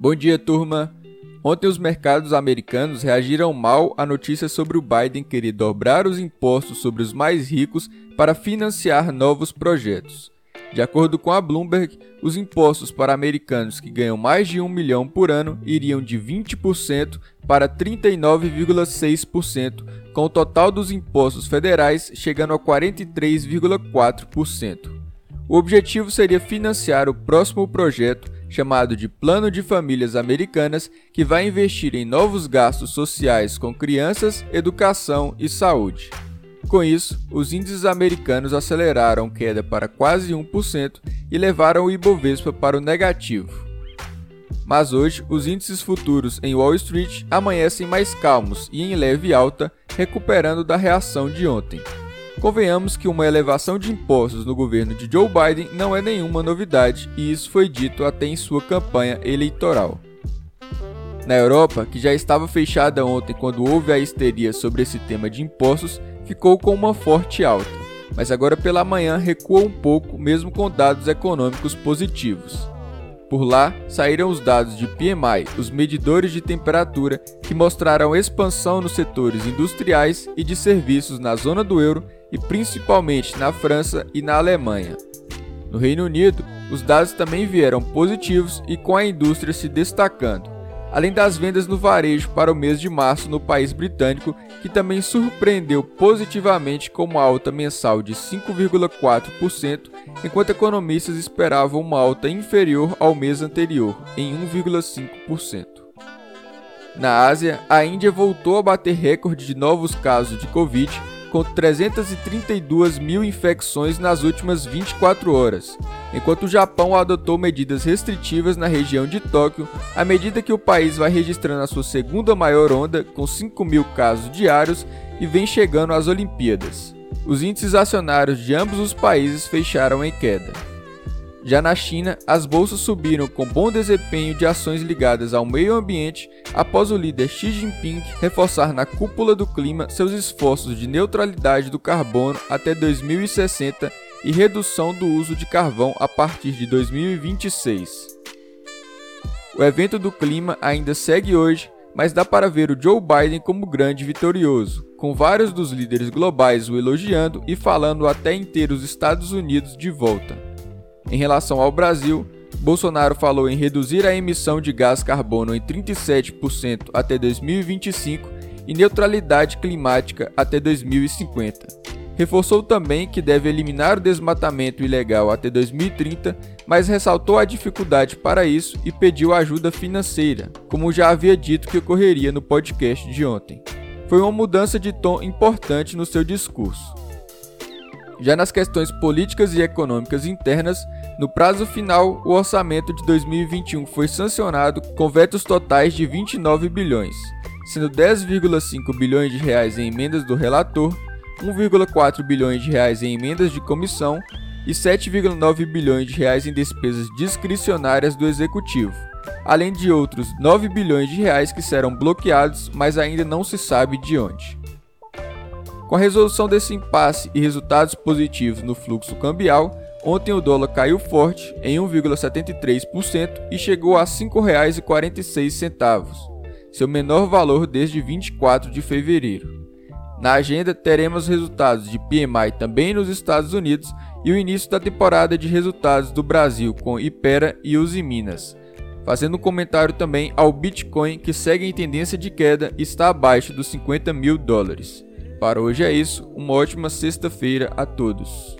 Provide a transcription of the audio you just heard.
Bom dia, turma. Ontem os mercados americanos reagiram mal à notícia sobre o Biden querer dobrar os impostos sobre os mais ricos para financiar novos projetos. De acordo com a Bloomberg, os impostos para americanos que ganham mais de 1 milhão por ano iriam de 20% para 39,6%, com o total dos impostos federais chegando a 43,4%. O objetivo seria financiar o próximo projeto chamado de Plano de Famílias Americanas, que vai investir em novos gastos sociais com crianças, educação e saúde. Com isso, os índices americanos aceleraram queda para quase 1% e levaram o Ibovespa para o negativo. Mas hoje, os índices futuros em Wall Street amanhecem mais calmos e em leve alta, recuperando da reação de ontem. Convenhamos que uma elevação de impostos no governo de Joe Biden não é nenhuma novidade, e isso foi dito até em sua campanha eleitoral. Na Europa, que já estava fechada ontem quando houve a histeria sobre esse tema de impostos, ficou com uma forte alta, mas agora pela manhã recua um pouco, mesmo com dados econômicos positivos. Por lá, saíram os dados de PMI, os medidores de temperatura, que mostraram expansão nos setores industriais e de serviços na zona do euro e principalmente na França e na Alemanha. No Reino Unido, os dados também vieram positivos e com a indústria se destacando, além das vendas no varejo para o mês de março no país britânico, que também surpreendeu positivamente com uma alta mensal de 5,4%, enquanto economistas esperavam uma alta inferior ao mês anterior, em 1,5%. Na Ásia, a Índia voltou a bater recorde de novos casos de Covid com 332 mil infecções nas últimas 24 horas, enquanto o Japão adotou medidas restritivas na região de Tóquio, à medida que o país vai registrando a sua segunda maior onda, com 5 mil casos diários, e vem chegando às Olimpíadas. Os índices acionários de ambos os países fecharam em queda. Já na China, as bolsas subiram com bom desempenho de ações ligadas ao meio ambiente após o líder Xi Jinping reforçar na cúpula do clima seus esforços de neutralidade do carbono até 2060 e redução do uso de carvão a partir de 2026. O evento do clima ainda segue hoje, mas dá para ver o Joe Biden como grande vitorioso, com vários dos líderes globais o elogiando e falando até em ter os Estados Unidos de volta. Em relação ao Brasil, Bolsonaro falou em reduzir a emissão de gás carbono em 37% até 2025 e neutralidade climática até 2050. Reforçou também que deve eliminar o desmatamento ilegal até 2030, mas ressaltou a dificuldade para isso e pediu ajuda financeira, como já havia dito que ocorreria no podcast de ontem. Foi uma mudança de tom importante no seu discurso. Já nas questões políticas e econômicas internas, no prazo final, o orçamento de 2021 foi sancionado com vetos totais de 29 bilhões, sendo 10,5 bilhões de reais em emendas do relator, 1,4 bilhões de reais em emendas de comissão e 7,9 bilhões de reais em despesas discricionárias do executivo, além de outros 9 bilhões de reais que serão bloqueados, mas ainda não se sabe de onde. Com a resolução desse impasse e resultados positivos no fluxo cambial, Ontem o dólar caiu forte em 1,73% e chegou a R$ 5,46, seu menor valor desde 24 de fevereiro. Na agenda teremos resultados de PMI também nos Estados Unidos e o início da temporada de resultados do Brasil com Ipera e Uzi Minas. Fazendo um comentário também ao Bitcoin que segue em tendência de queda e está abaixo dos 50 mil dólares. Para hoje é isso, uma ótima sexta-feira a todos.